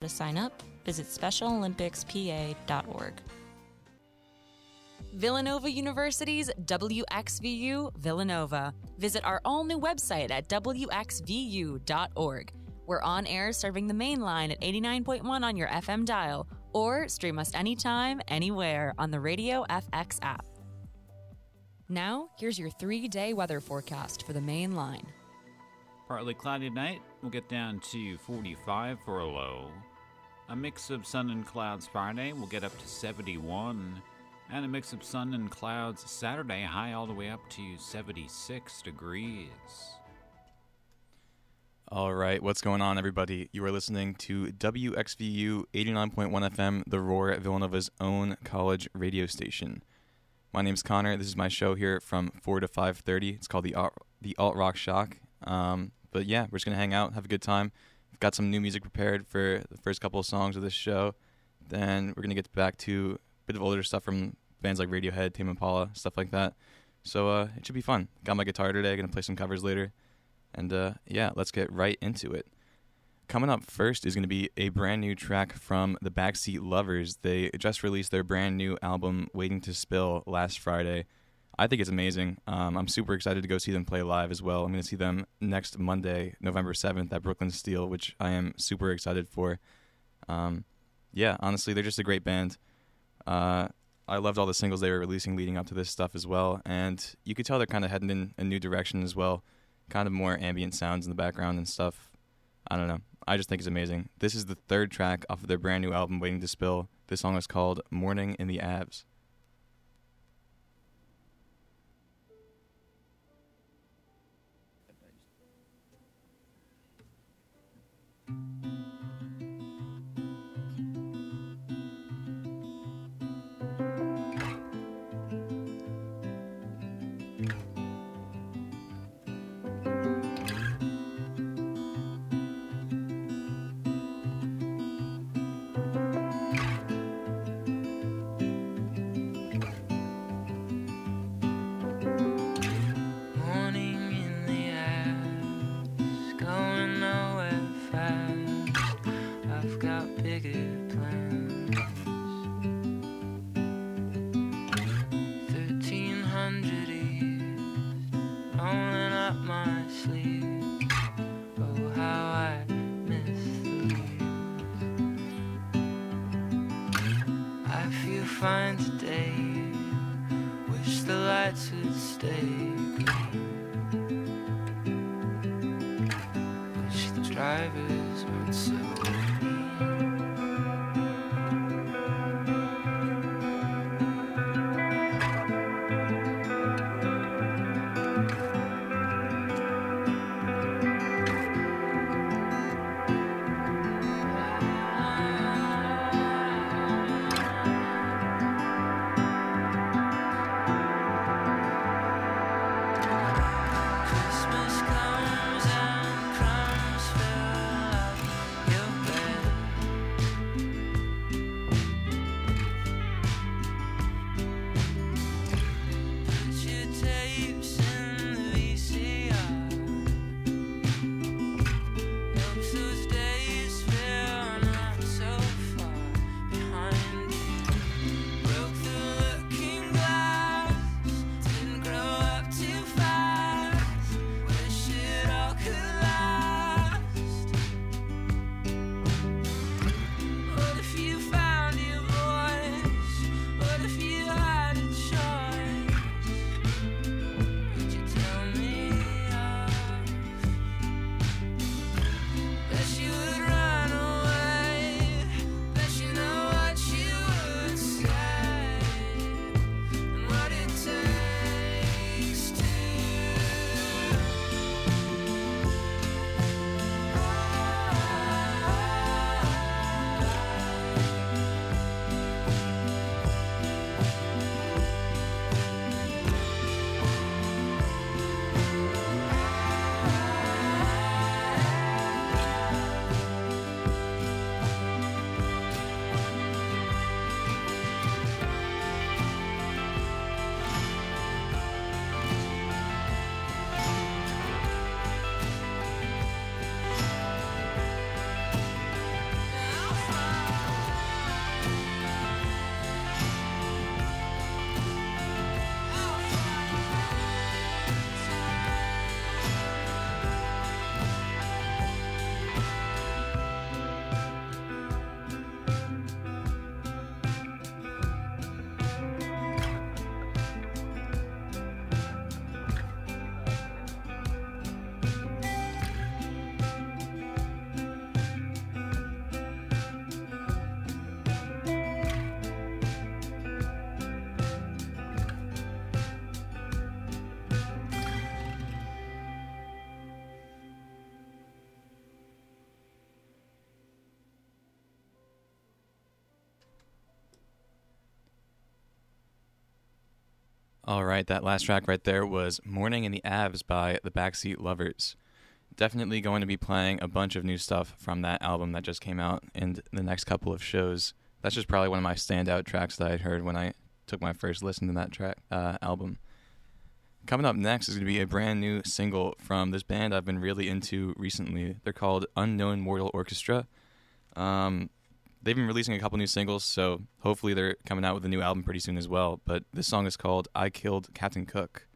To sign up, visit SpecialOlympicsPA.org. Villanova University's WXVU Villanova. Visit our all new website at WXVU.org. We're on air serving the main line at 89.1 on your FM dial, or stream us anytime, anywhere on the Radio FX app. Now, here's your three day weather forecast for the main line. Partly cloudy tonight, we'll get down to 45 for a low. A mix of sun and clouds Friday, we'll get up to 71. And a mix of sun and clouds Saturday, high all the way up to 76 degrees. All right, what's going on, everybody? You are listening to WXVU 89.1 FM, the Roar at Villanova's own college radio station. My name's Connor. This is my show here from 4 to 5.30. It's called the Alt, the Alt Rock Shock. Um, but yeah, we're just going to hang out, have a good time. We've got some new music prepared for the first couple of songs of this show. Then we're to get back to a bit of older stuff from bands like Radiohead, Tame Impala, stuff like that. So uh, it should be fun. Got my guitar today. Going to play some covers later. And uh, yeah, let's get right into it. Coming up first is going to be a brand new track from the Backseat Lovers. They just released their brand new album, Waiting to Spill, last Friday. I think it's amazing. Um, I'm super excited to go see them play live as well. I'm going to see them next Monday, November 7th at Brooklyn Steel, which I am super excited for. Um, yeah, honestly, they're just a great band. Uh, I loved all the singles they were releasing leading up to this stuff as well, and you could tell they're kind of heading in a new direction as well. Kind of more ambient sounds in the background and stuff. I don't know. I just think it's amazing. This is the third track off of their brand new album, Waiting to Spill. This song is called Morning in the Abs. I feel fine today. Wish the lights would stay. Wish the drivers weren't so. All right, that last track right there was Morning in the Abs by the Backseat Lovers. Definitely going to be playing a bunch of new stuff from that album that just came out in the next couple of shows. That's just probably one of my standout tracks that I heard when I took my first listen to that track uh, album. Coming up next is going to be a brand new single from this band I've been really into recently. They're called Unknown Mortal Orchestra. Um, they've been releasing a couple new singles, so hopefully they're coming out with a new album pretty soon as well. But this song is called I Killed Captain Cook.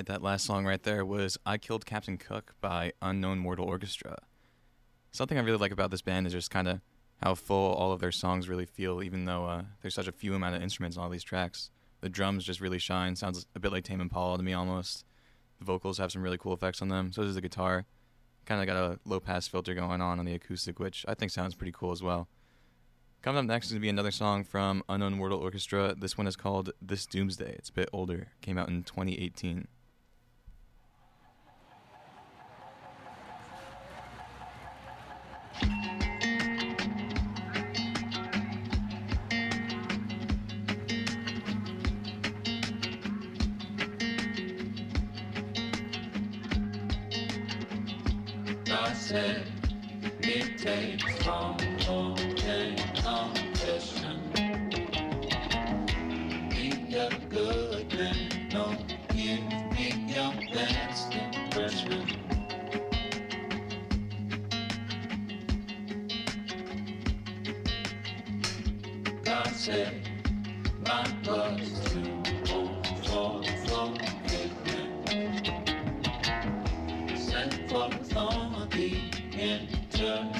Right, that last song right there was I Killed Captain Cook by Unknown Mortal Orchestra. Something I really like about this band is just kind of how full all of their songs really feel, even though uh, there's such a few amount of instruments on all these tracks. The drums just really shine. Sounds a bit like Tame Impala to me almost. The vocals have some really cool effects on them. So does the guitar. Kind of got a low pass filter going on on the acoustic, which I think sounds pretty cool as well. Coming up next is going to be another song from Unknown Mortal Orchestra. This one is called This Doomsday. It's a bit older. Came out in 2018. Forth on the interstellar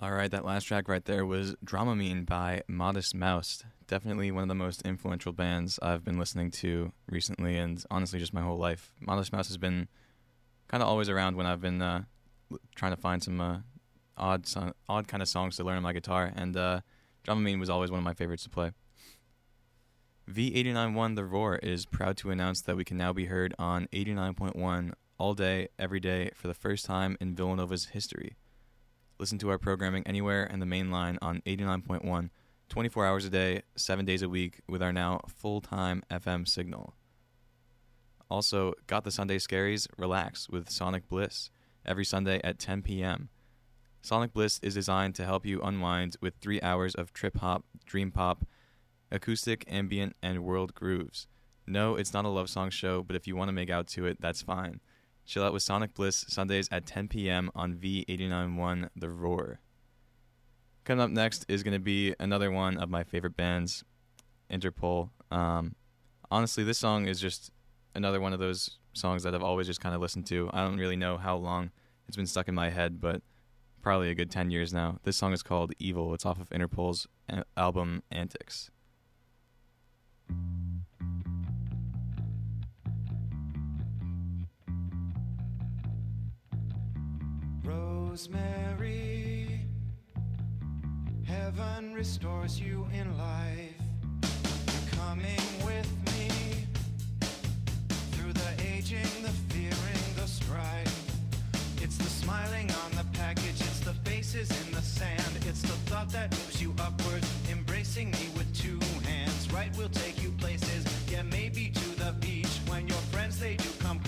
right, that last track right there was Dramamine by Modest Mouse. Definitely one of the most influential bands I've been listening to recently, and honestly, just my whole life. Modest Mouse has been kind of always around when I've been uh, trying to find some uh, odd, song, odd kind of songs to learn on my guitar, and uh, Dramamine was always one of my favorites to play. V891 The Roar is proud to announce that we can now be heard on 89.1 all day, every day, for the first time in Villanova's history. Listen to our programming anywhere and the main line on 89.1, 24 hours a day, 7 days a week, with our now full time FM signal. Also, got the Sunday Scaries? Relax with Sonic Bliss every Sunday at 10 p.m. Sonic Bliss is designed to help you unwind with three hours of trip hop, dream pop, acoustic, ambient, and world grooves. No, it's not a love song show, but if you want to make out to it, that's fine. Chill out with Sonic Bliss Sundays at 10 p.m. on V891 The Roar. Coming up next is going to be another one of my favorite bands, Interpol. Um, honestly, this song is just another one of those songs that I've always just kind of listened to. I don't really know how long it's been stuck in my head, but probably a good 10 years now. This song is called Evil. It's off of Interpol's a- album Antics. Rosemary, heaven restores you in life. You're coming with me through the aging, the fearing, the strife. It's the smiling on the package, it's the faces in the sand, it's the thought that moves you upward, embracing me with two hands. Right, we'll take you places, yeah, maybe to the beach. When your friends they do come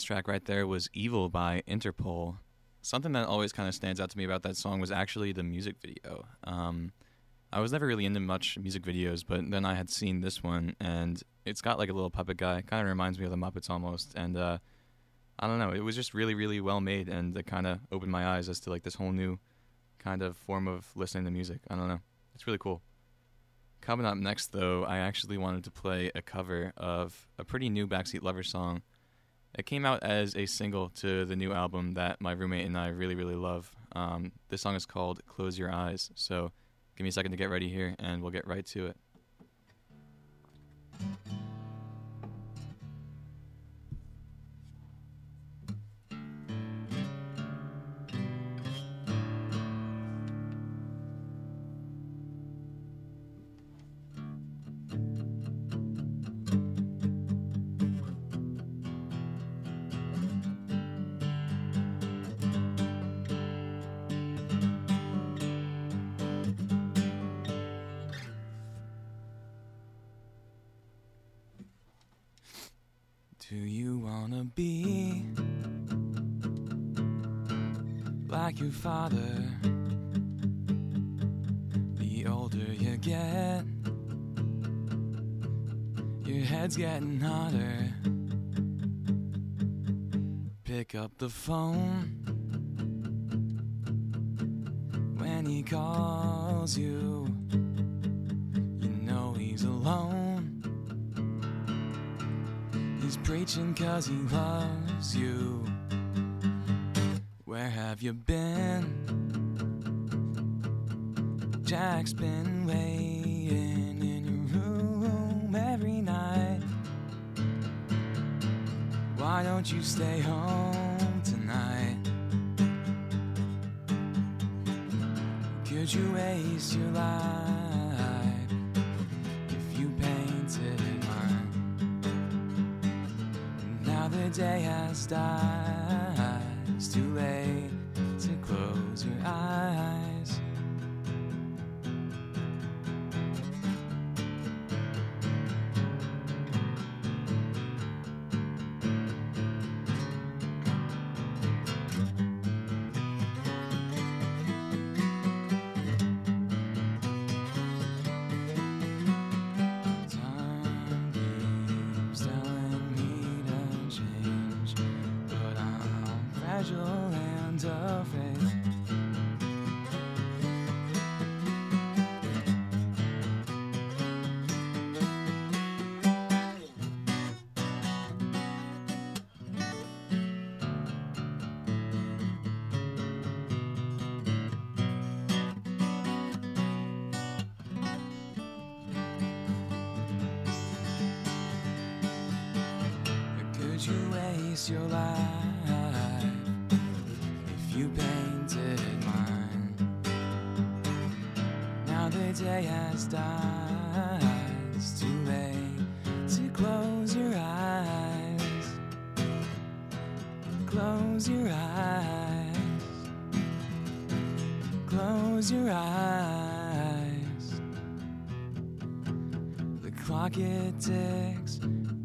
last track right there was Evil by Interpol. Something that always kind of stands out to me about that song was actually the music video. Um, I was never really into much music videos, but then I had seen this one, and it's got like a little puppet guy. Kind of reminds me of the Muppets almost. And uh, I don't know, it was just really, really well made, and it kind of opened my eyes as to like this whole new kind of form of listening to music. I don't know. It's really cool. Coming up next, though, I actually wanted to play a cover of a pretty new Backseat Lover song. It came out as a single to the new album that my roommate and I really, really love. Um, this song is called Close Your Eyes. So give me a second to get ready here, and we'll get right to it. The phone when he calls you. You know he's alone. He's preaching cause he loves you. Where have you been? Jack's been waiting in your room every night. Why don't you stay home you painted mine? Now the day has died. Too late to close your eyes. Close your eyes. Close your eyes. The clock it ticks.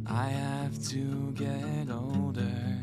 I have to get older.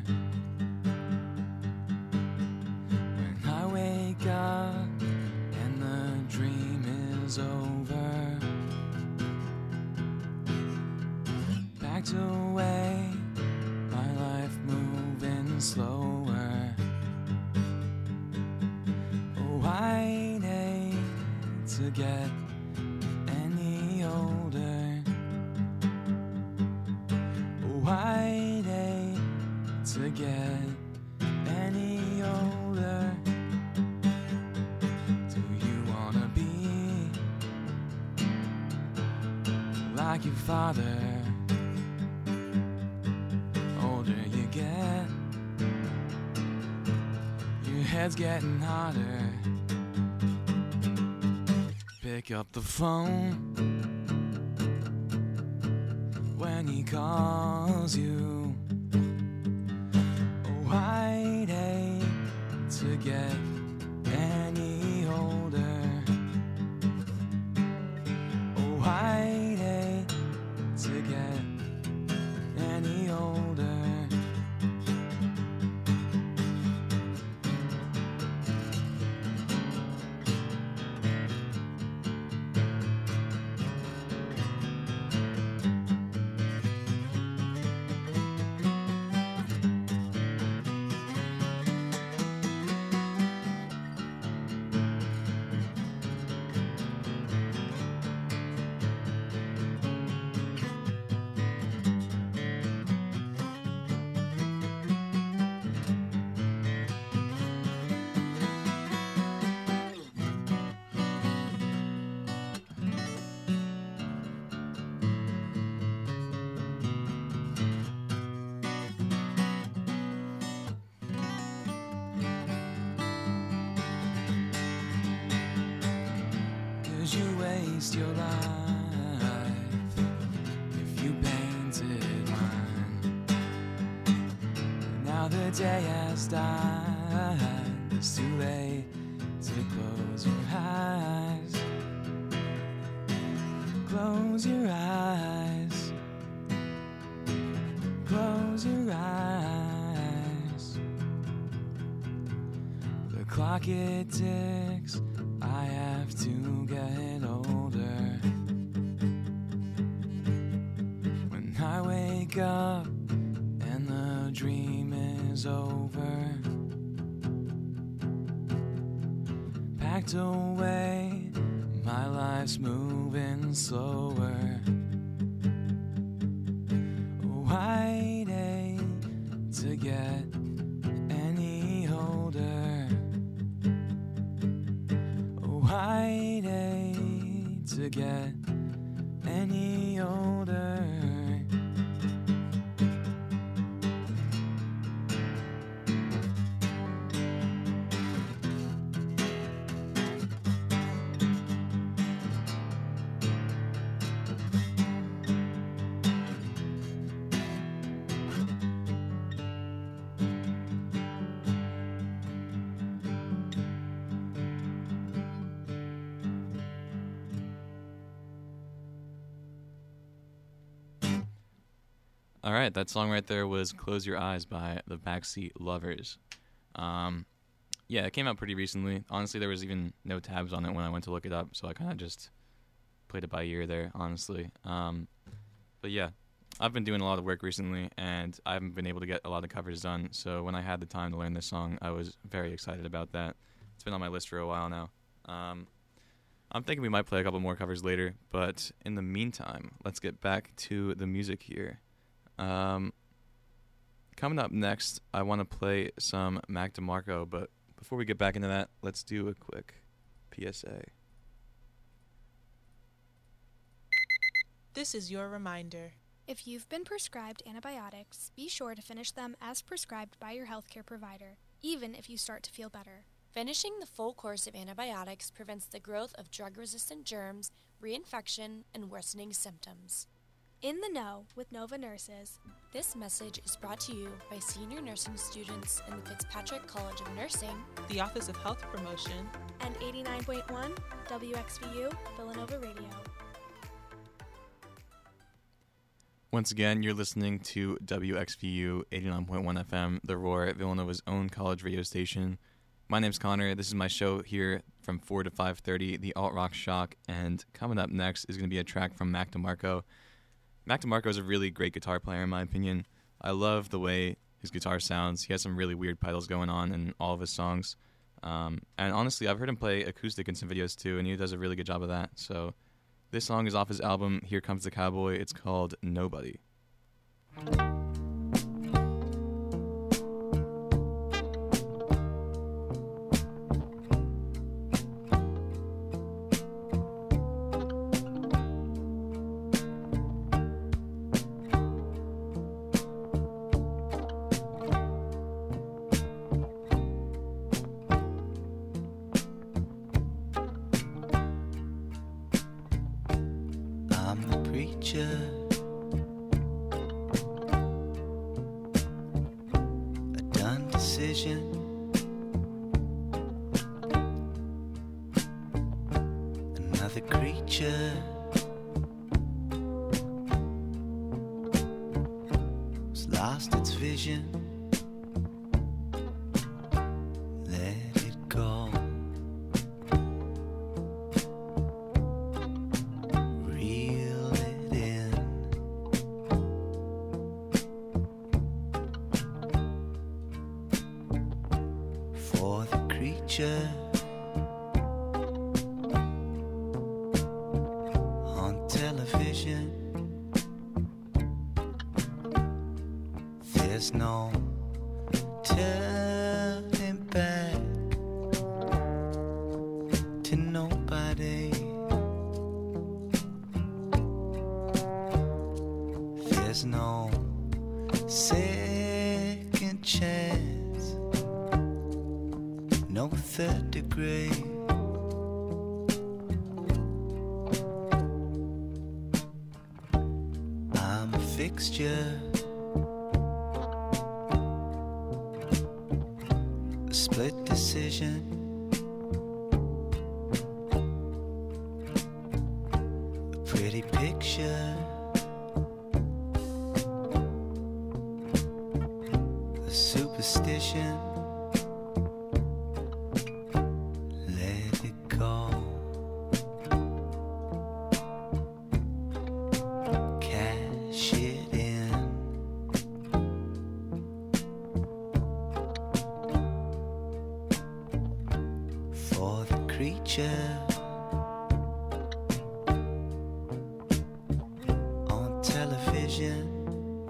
Clock ticks. I have to get older. When I wake up and the dream is over, packed away, right, that song right there was "Close Your Eyes" by the Backseat Lovers. Um, yeah, it came out pretty recently. Honestly, there was even no tabs on it when I went to look it up, so I kind of just played it by ear there. Honestly, um, but yeah, I've been doing a lot of work recently, and I haven't been able to get a lot of covers done. So when I had the time to learn this song, I was very excited about that. It's been on my list for a while now. Um, I'm thinking we might play a couple more covers later, but in the meantime, let's get back to the music here. Um, coming up next, I want to play some Mac DeMarco, but before we get back into that, let's do a quick PSA. This is your reminder. If you've been prescribed antibiotics, be sure to finish them as prescribed by your healthcare provider, even if you start to feel better. Finishing the full course of antibiotics prevents the growth of drug resistant germs, reinfection, and worsening symptoms. In the know with Nova Nurses. This message is brought to you by senior nursing students in the Fitzpatrick College of Nursing, The Office of Health Promotion, and 89.1 WXVU Villanova Radio. Once again, you're listening to WXVU 89.1 FM, the Roar, Villanova's own college radio station. My name's Connor. This is my show here from 4 to 5.30, the Alt Rock Shock. And coming up next is going to be a track from Mac DeMarco. Mac DeMarco is a really great guitar player, in my opinion. I love the way his guitar sounds. He has some really weird pedals going on in all of his songs. Um, and honestly, I've heard him play acoustic in some videos too, and he does a really good job of that. So this song is off his album Here Comes the Cowboy. It's called Nobody. Television,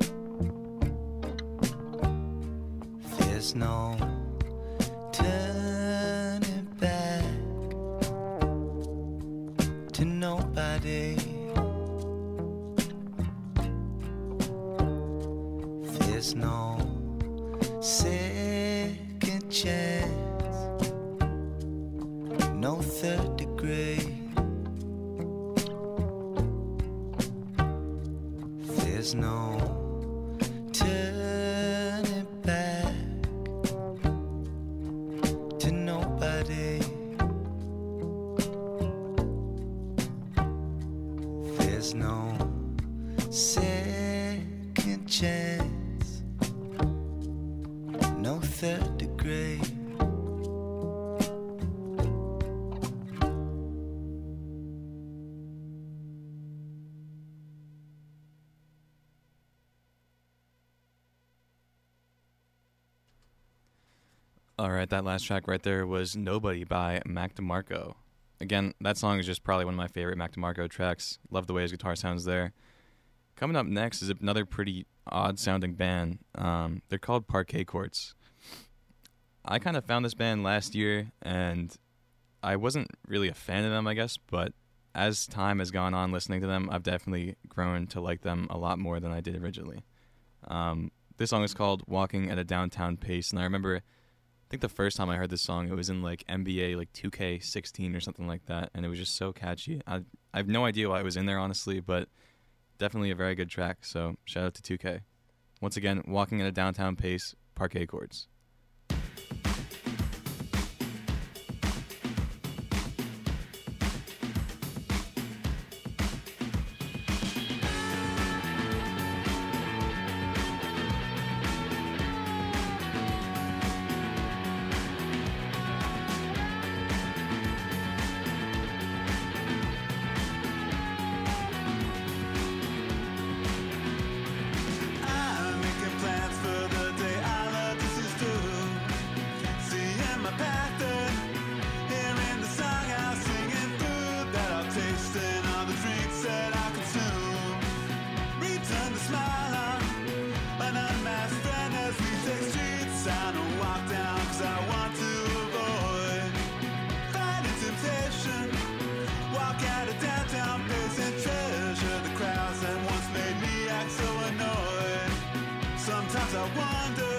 there's no that last track right there was Nobody by Mac DeMarco. Again, that song is just probably one of my favorite Mac DeMarco tracks. Love the way his guitar sounds there. Coming up next is another pretty odd sounding band. Um, they're called Parquet Courts. I kind of found this band last year and I wasn't really a fan of them, I guess, but as time has gone on listening to them, I've definitely grown to like them a lot more than I did originally. Um, this song is called Walking at a Downtown Pace, and I remember think the first time I heard this song, it was in like NBA like 2K16 or something like that, and it was just so catchy. I I have no idea why it was in there honestly, but definitely a very good track. So shout out to 2K. Once again, walking at a downtown pace, Parquet Courts. Wonder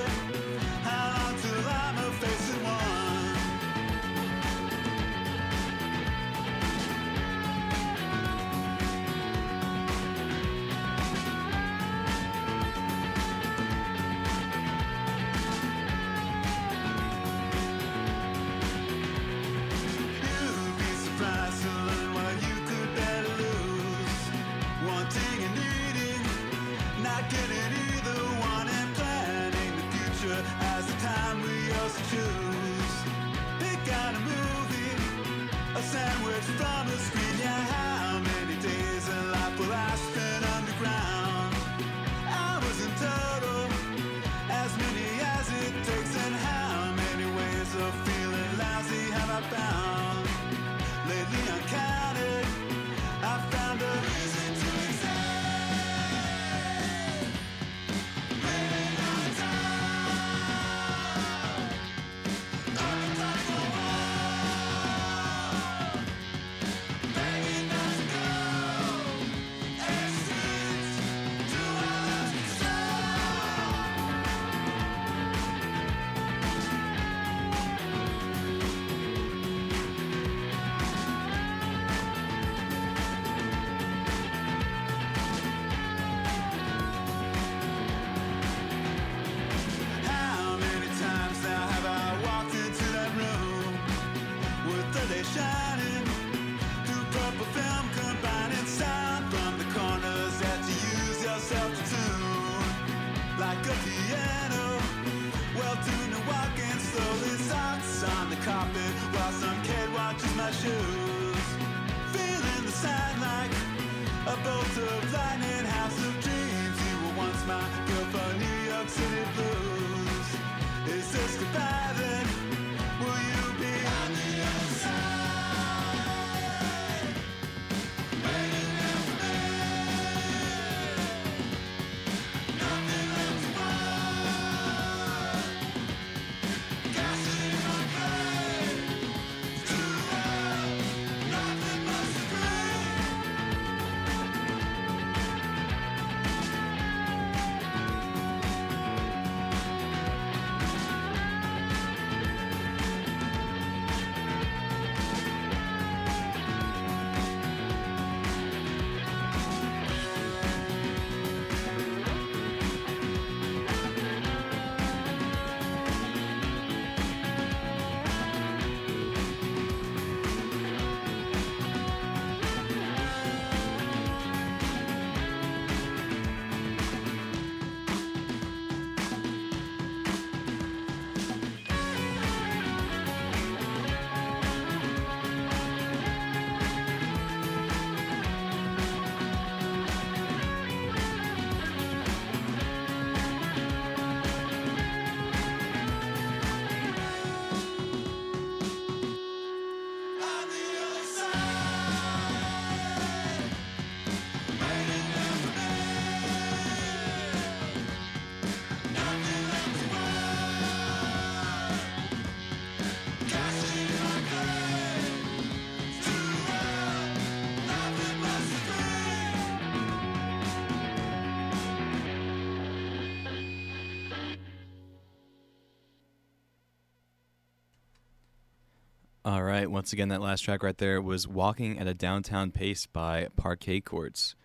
All right. Once again, that last track right there was Walking at a Downtown Pace by Parquet Courts.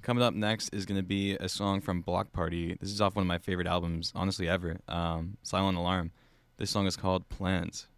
Coming up next is going to be a song from Bloc Party. This is off one of my favorite albums, honestly, ever um, Silent Alarm. This song is called Plans.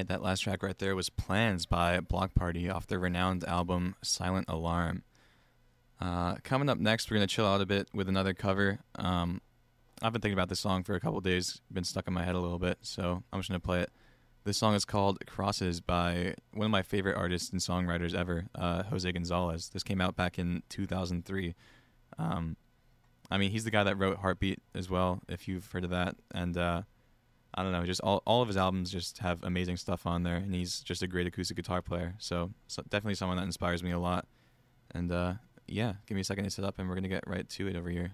Right, that last track right there was Plans by Bloc Party off their renowned album Silent Alarm. Uh, coming up next, we're going to chill out a bit with another cover. Um, I've been thinking about this song for a couple days, been stuck in my head a little bit, so I'm just going to play it. This song is called Crosses by one of my favorite artists and songwriters ever, uh, Jose Gonzalez. This came out back in 2003. Um, I mean, he's the guy that wrote Heartbeat as well, if you've heard of that. And uh, I don't know, just all, all of his albums just have amazing stuff on there, and he's just a great acoustic guitar player. So, so definitely someone that inspires me a lot. And uh, yeah, give me a second to set up, and we're going to get right to it over here.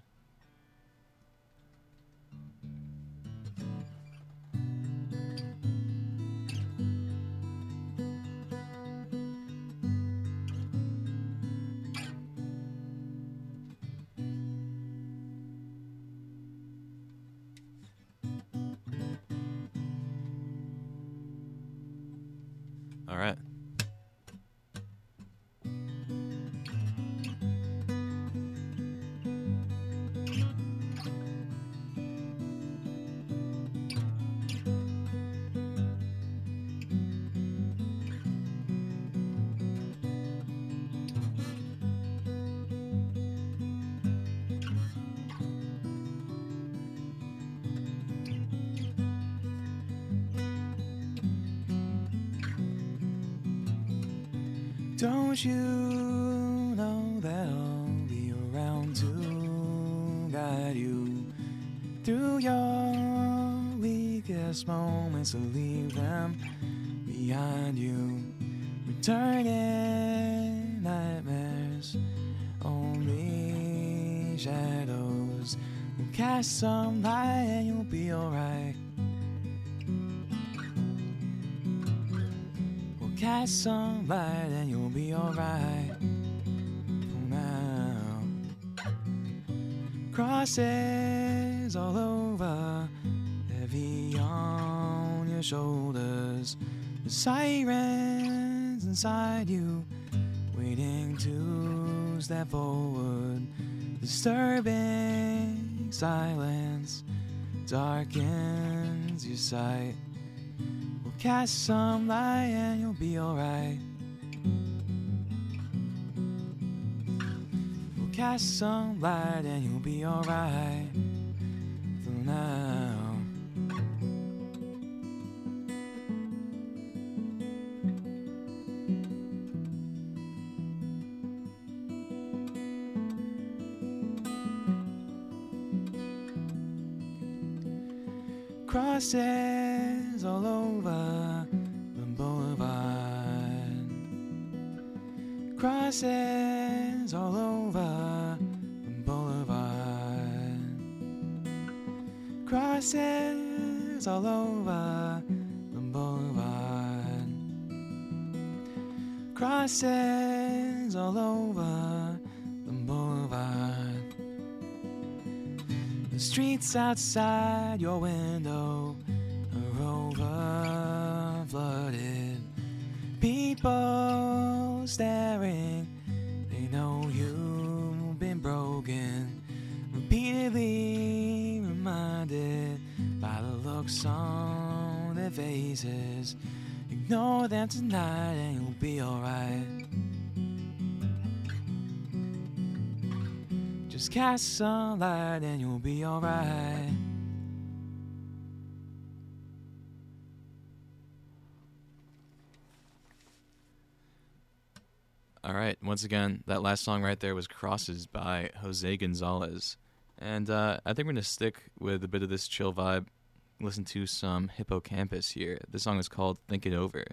Crosses all over, heavy on your shoulders. The sirens inside you, waiting to step forward. Disturbing silence darkens your sight. We'll cast some light and you'll be alright. Cast some light and you'll be alright. For now. Crosses all over the boulevard. Crosses all over Crosses all over the boulevard. Crosses all over the boulevard. The streets outside your window are over flooded. People staring, looks on their faces. Ignore them tonight and you'll be alright. Just cast some light and you'll be alright. All right. Once again, that last song right there was Crosses by Jose Gonzalez. And uh, I think we're going to stick with a bit of this chill vibe, listen to some Hippo Campus here. This song is called Think It Over.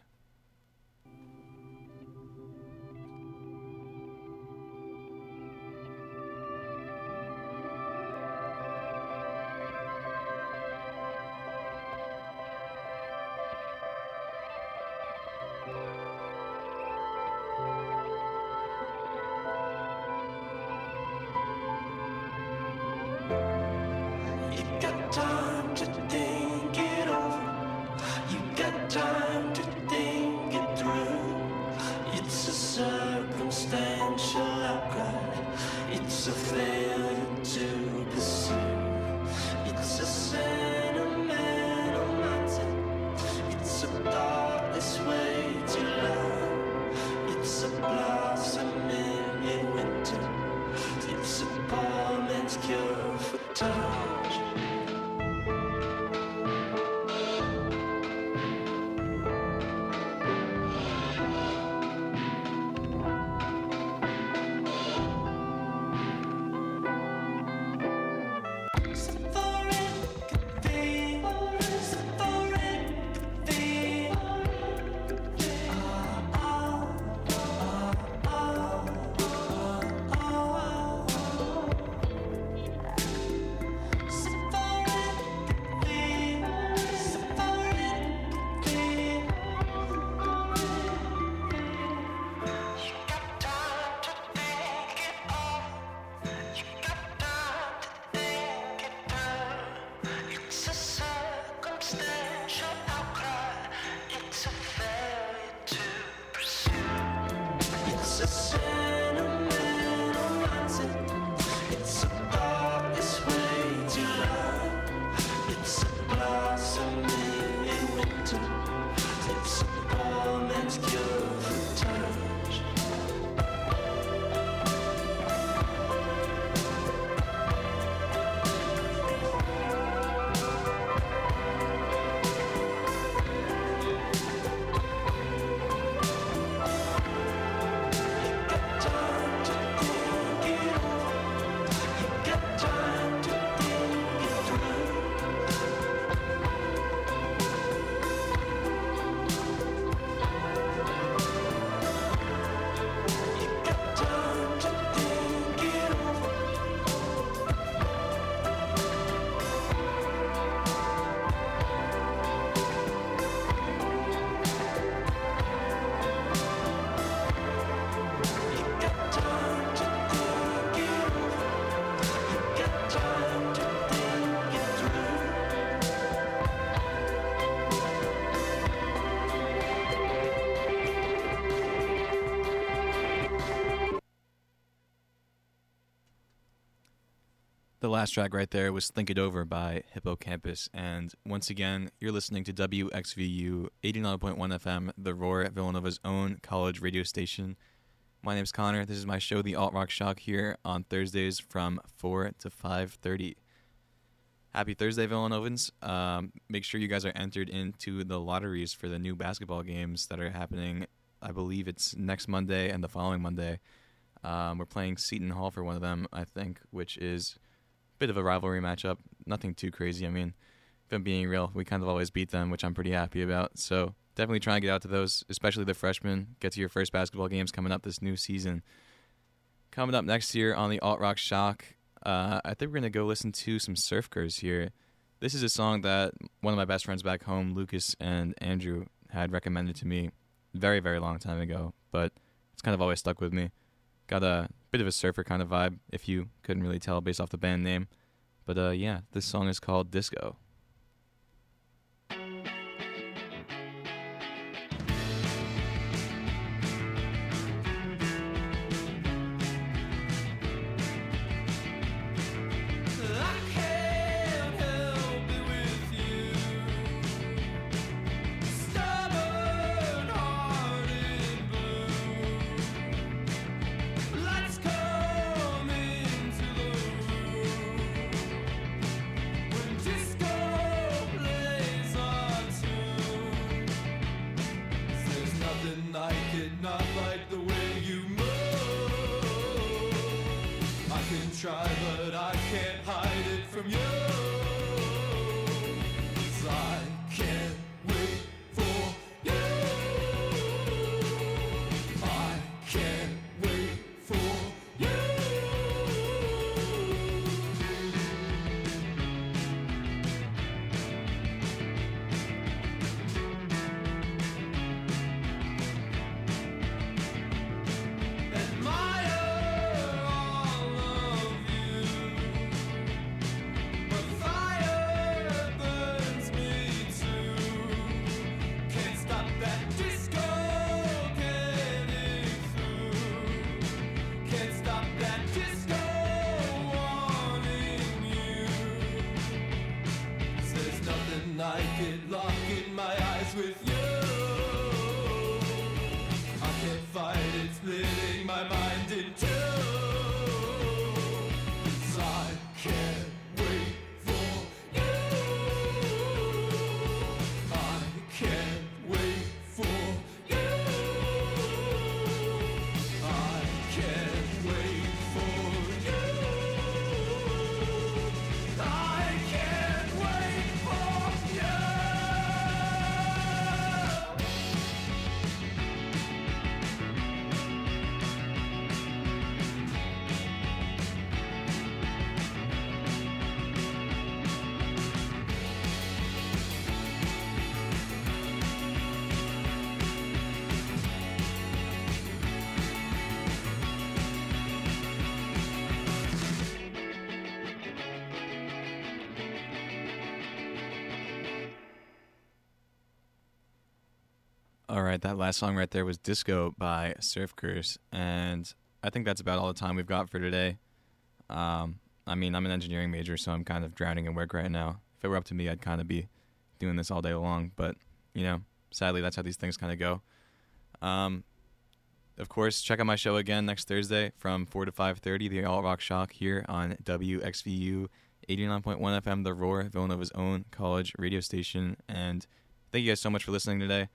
Last track right there was Think It Over by Hippo Campus. And once again, you're listening to WXVU 89.1 FM, the Roar, at Villanova's own college radio station. My name's Connor. This is my show, The Alt Rock Shock, here on Thursdays from 4 to 5.30. Happy Thursday, Villanovans. Um, make sure you guys are entered into the lotteries for the new basketball games that are happening. I believe it's next Monday and the following Monday. Um, we're playing Seton Hall for one of them, I think, which is bit of a rivalry matchup. Nothing too crazy. I mean, if I'm being real, we kind of always beat them, which I'm pretty happy about. So definitely try and get out to those, especially the freshmen. Get to your first basketball games coming up this new season. Coming up next year on the Alt Rock Shock, uh, I think we're gonna go listen to some Surf here. This is a song that one of my best friends back home, Lucas and Andrew, had recommended to me very, very long time ago, but it's kind of always stuck with me. Got a bit of a surfer kind of vibe, if you couldn't really tell based off the band name. But uh, yeah, this song is called Disco. Try, but I can't hide it from you. That last song right there was Disco by Surf Curse, and I think that's about all the time we've got for today. Um, I mean, I'm an engineering major, so I'm kind of drowning in work right now. If it were up to me, I'd kind of be doing this all day long, but, you know, sadly, that's how these things kind of go. Um, of course, check out my show again next Thursday from 4 to 5.30, the Alt Rock Shock here on WXVU 89.1 FM, The Roar, Villanova's own college radio station. And thank you guys so much for listening today.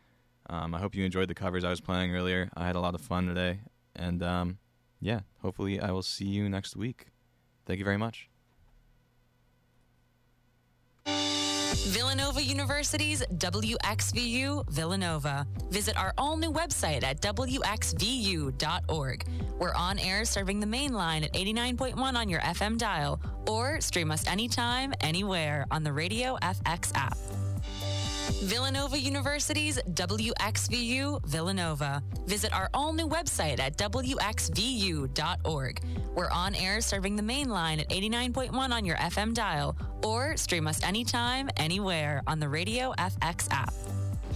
Um, I hope you enjoyed the covers I was playing earlier. I had a lot of fun today. And um, yeah, hopefully I will see you next week. Thank you very much. Villanova University's WXVU Villanova. Visit our all new website at WXVU.org. We're on air serving the main line at 89.1 on your FM dial, or stream us anytime, anywhere on the Radio FX app. Villanova University's WXVU Villanova. Visit our all new website at WXVU.org. We're on air serving the main line at 89.1 on your FM dial, or stream us anytime, anywhere on the Radio FX app.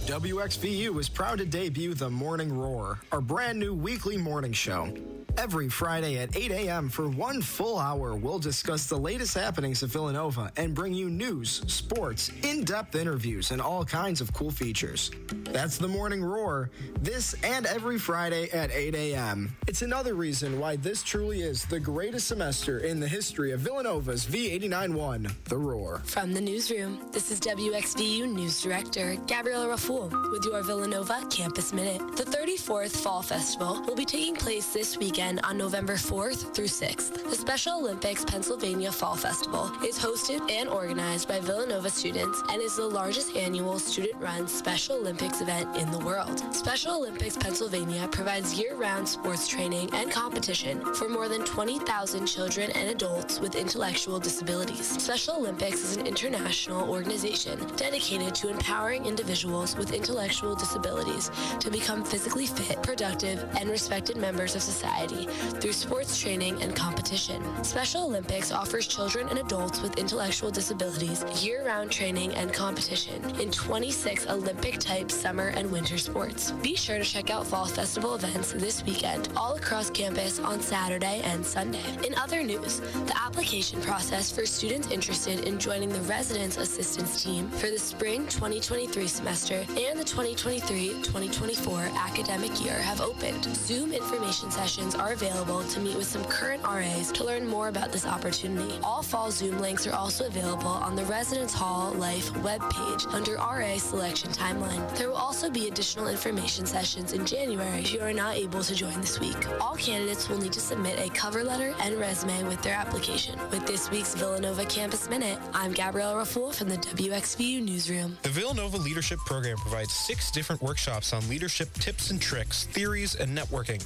WXVU is proud to debut The Morning Roar, our brand new weekly morning show. Every Friday at 8 a.m. for one full hour, we'll discuss the latest happenings of Villanova and bring you news, sports, in depth interviews, and all kinds of cool features. That's The Morning Roar, this and every Friday at 8 a.m. It's another reason why this truly is the greatest semester in the history of Villanova's V891, The Roar. From the newsroom, this is WXVU News Director Gabriella Raful with your Villanova Campus Minute. The 34th Fall Festival will be taking place this weekend on November 4th through 6th. The Special Olympics Pennsylvania Fall Festival is hosted and organized by Villanova students and is the largest annual student-run Special Olympics event in the world. Special Olympics Pennsylvania provides year-round sports training and competition for more than 20,000 children and adults with intellectual disabilities. Special Olympics is an international organization dedicated to empowering individuals with intellectual disabilities to become physically fit, productive, and respected members of society through sports training and competition. Special Olympics offers children and adults with intellectual disabilities year-round training and competition in 26 Olympic-type summer and winter sports. Be sure to check out Fall Festival events this weekend all across campus on Saturday and Sunday. In other news, the application process for students interested in joining the Residence Assistance Team for the spring 2023 semester and the 2023-2024 academic year have opened. Zoom information sessions are available to meet with some current RAs to learn more about this opportunity. All fall Zoom links are also available on the Residence Hall Life webpage under RA selection timeline. There will also be additional information sessions in January if you are not able to join this week. All candidates will need to submit a cover letter and resume with their application. With this week's Villanova Campus Minute, I'm Gabrielle Raful from the WXVU Newsroom. The Villanova Leadership Program provides six different workshops on leadership tips and tricks, theories, and networking.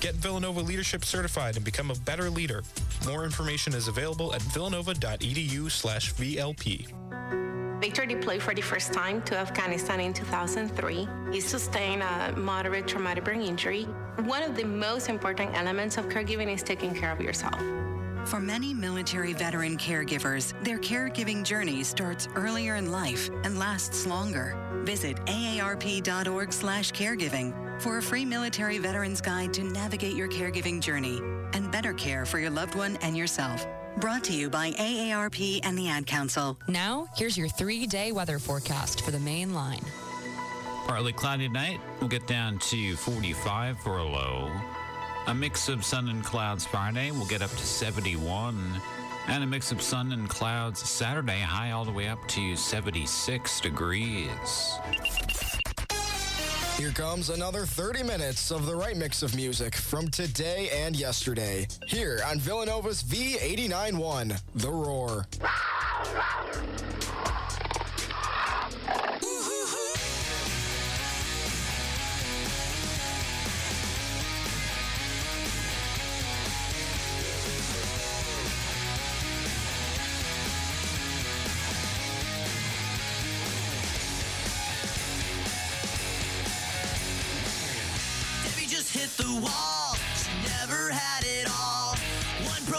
Get Villanova Leadership certified and become a better leader. More information is available at villanova.edu slash VLP. Victor deployed for the first time to Afghanistan in 2003. He sustained a moderate traumatic brain injury. One of the most important elements of caregiving is taking care of yourself. For many military veteran caregivers, their caregiving journey starts earlier in life and lasts longer. Visit aarp.org/caregiving for a free military veterans guide to navigate your caregiving journey and better care for your loved one and yourself. Brought to you by AARP and the Ad Council. Now, here's your three day weather forecast for the main line. Partly cloudy tonight. We'll get down to 45 for a low. A mix of sun and clouds Friday. We'll get up to 71. And a mix of sun and clouds Saturday, high all the way up to 76 degrees. Here comes another 30 minutes of the right mix of music from today and yesterday. Here on Villanova's V89.1, The Roar.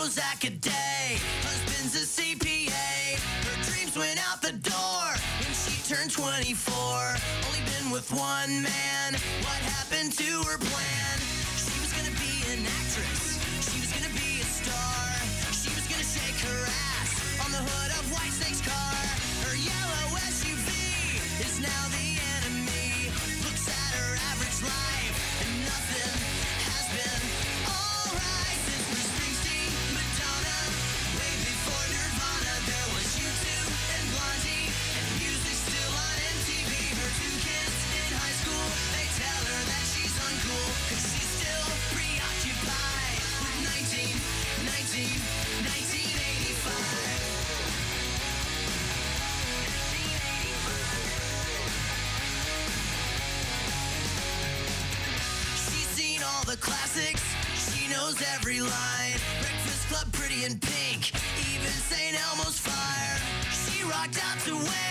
Prozac a day. Husband's a CPA. Her dreams went out the door when she turned 24. Only been with one man. What happened to her plan? She was gonna be an actress. She was gonna be a star. She was gonna shake her ass on the hood of Whitesnake's car. the classics, she knows every line. Breakfast Club, pretty in pink, even St. Elmo's fire. She rocked out to where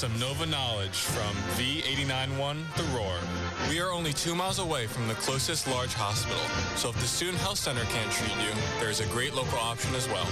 some Nova knowledge from V891 The Roar. We are only two miles away from the closest large hospital, so if the student health center can't treat you, there is a great local option as well.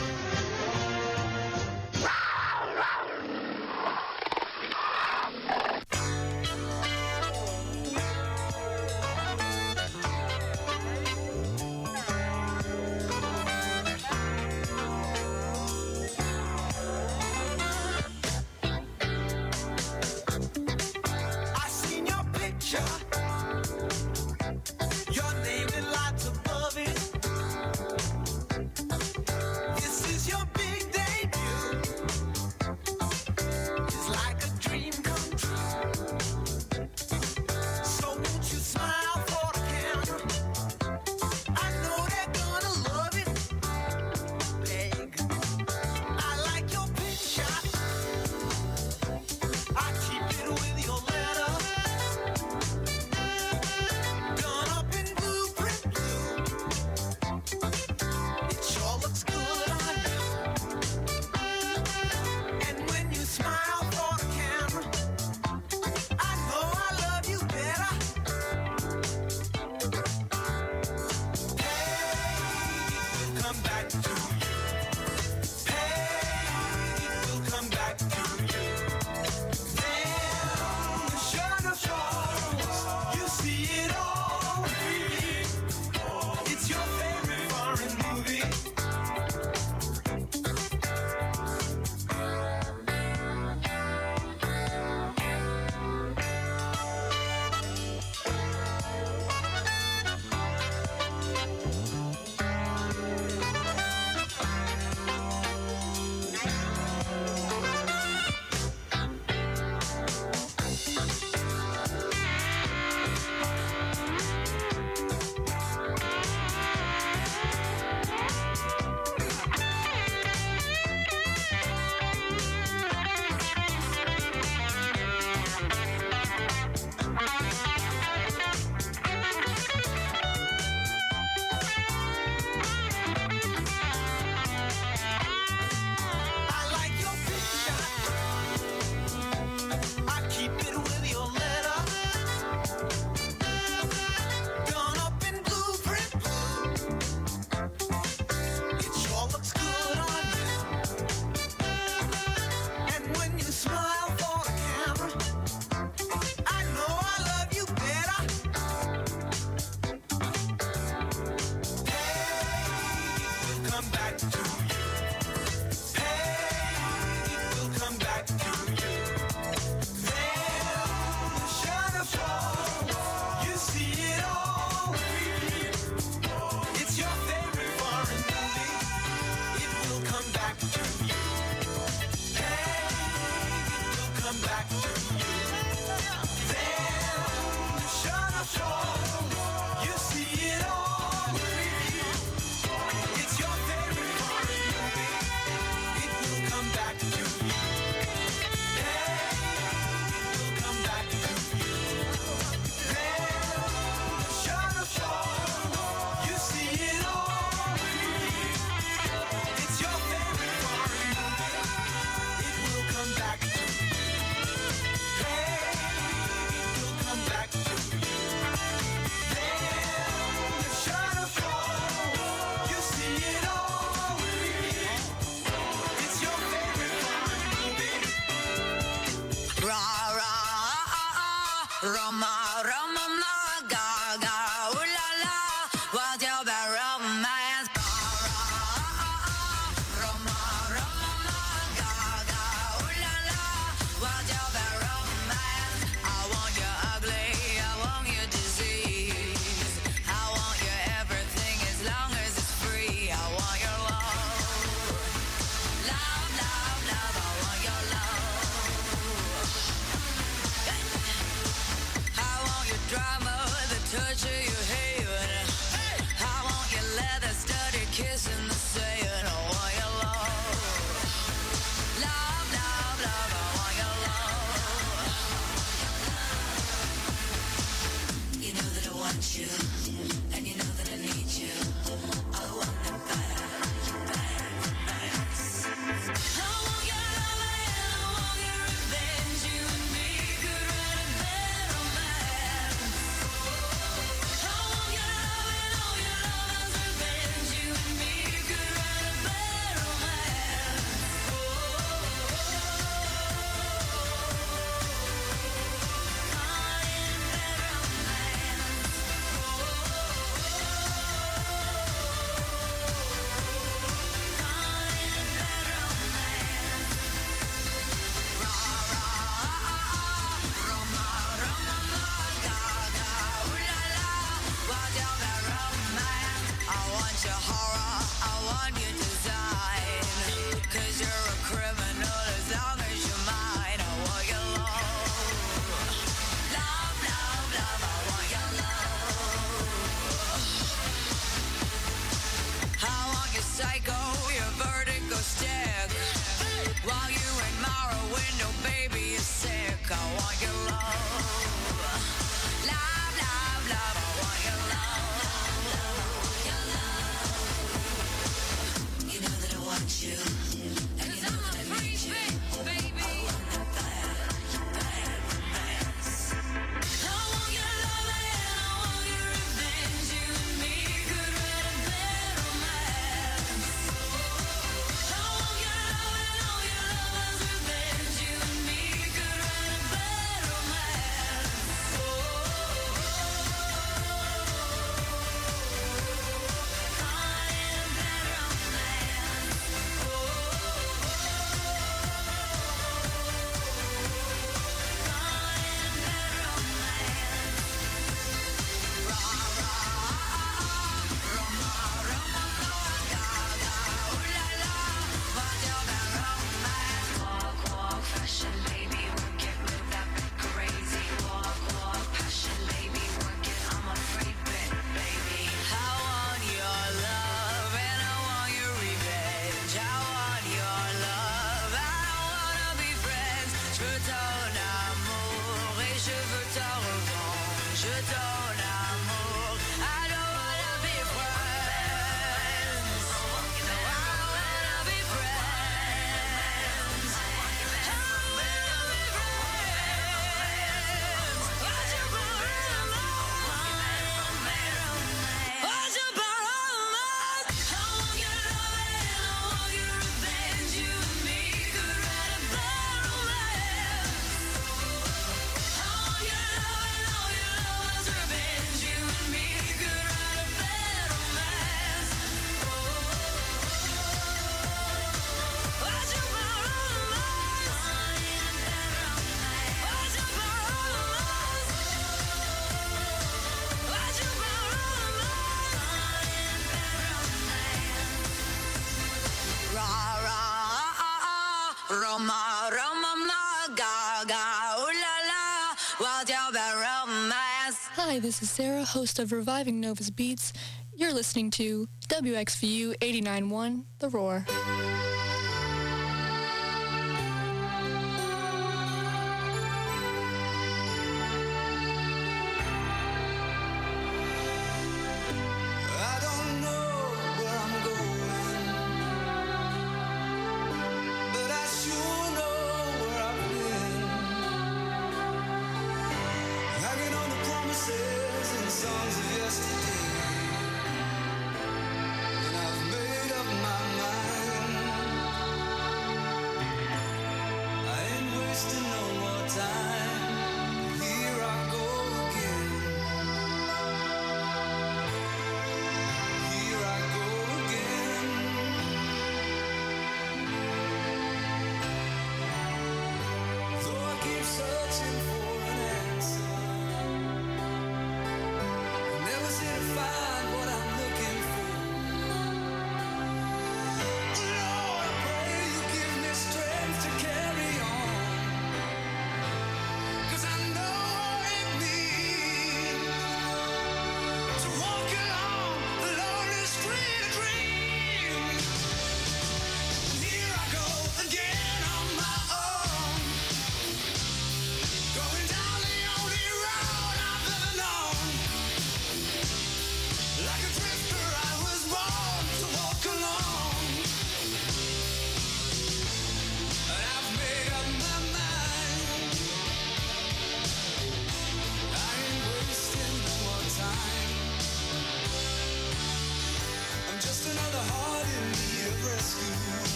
This is Sarah, host of Reviving Nova's Beats. You're listening to WXVU 89.1 The Roar.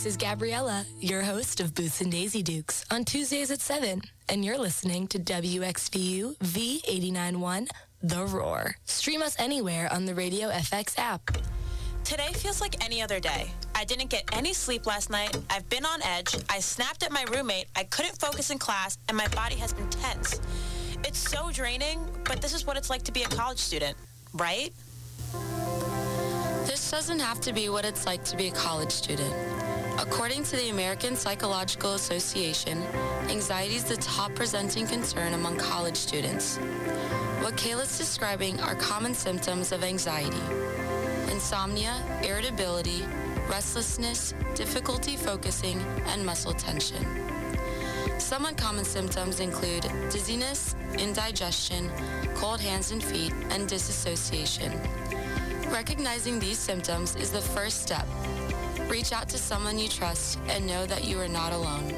This is Gabriella, your host of Boots and Daisy Dukes on Tuesdays at 7, and you're listening to WXVU V891 The Roar. Stream us anywhere on the Radio FX app. Today feels like any other day. I didn't get any sleep last night. I've been on edge. I snapped at my roommate. I couldn't focus in class, and my body has been tense. It's so draining, but this is what it's like to be a college student, right? This doesn't have to be what it's like to be a college student. According to the American Psychological Association, anxiety is the top presenting concern among college students. What Kayla's describing are common symptoms of anxiety. Insomnia, irritability, restlessness, difficulty focusing, and muscle tension. Some uncommon symptoms include dizziness, indigestion, cold hands and feet, and disassociation. Recognizing these symptoms is the first step. Reach out to someone you trust and know that you are not alone.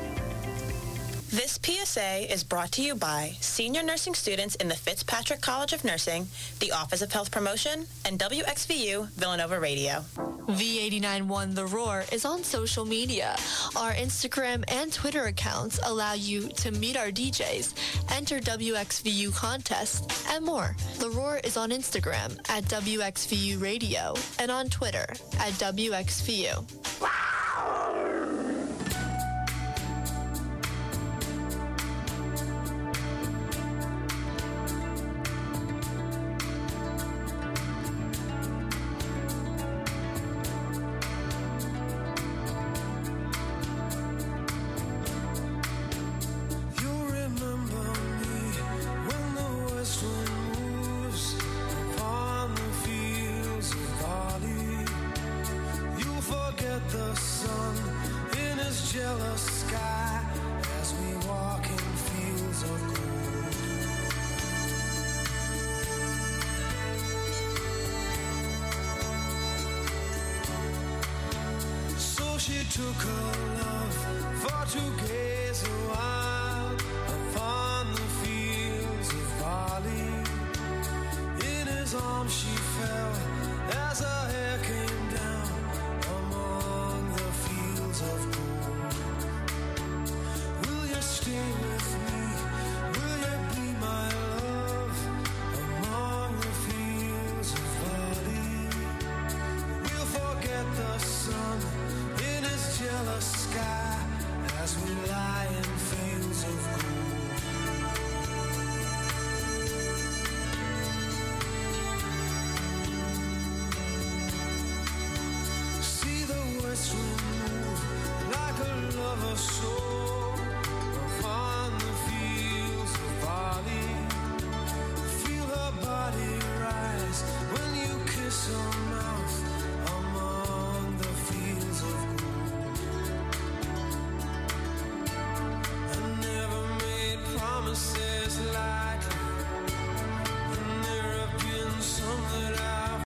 This PSA is brought to you by senior nursing students in the Fitzpatrick College of Nursing, the Office of Health Promotion, and WXVU Villanova Radio. V891 The Roar is on social media. Our Instagram and Twitter accounts allow you to meet our DJs, enter WXVU contests, and more. The Roar is on Instagram at WXVU Radio and on Twitter at WXVU.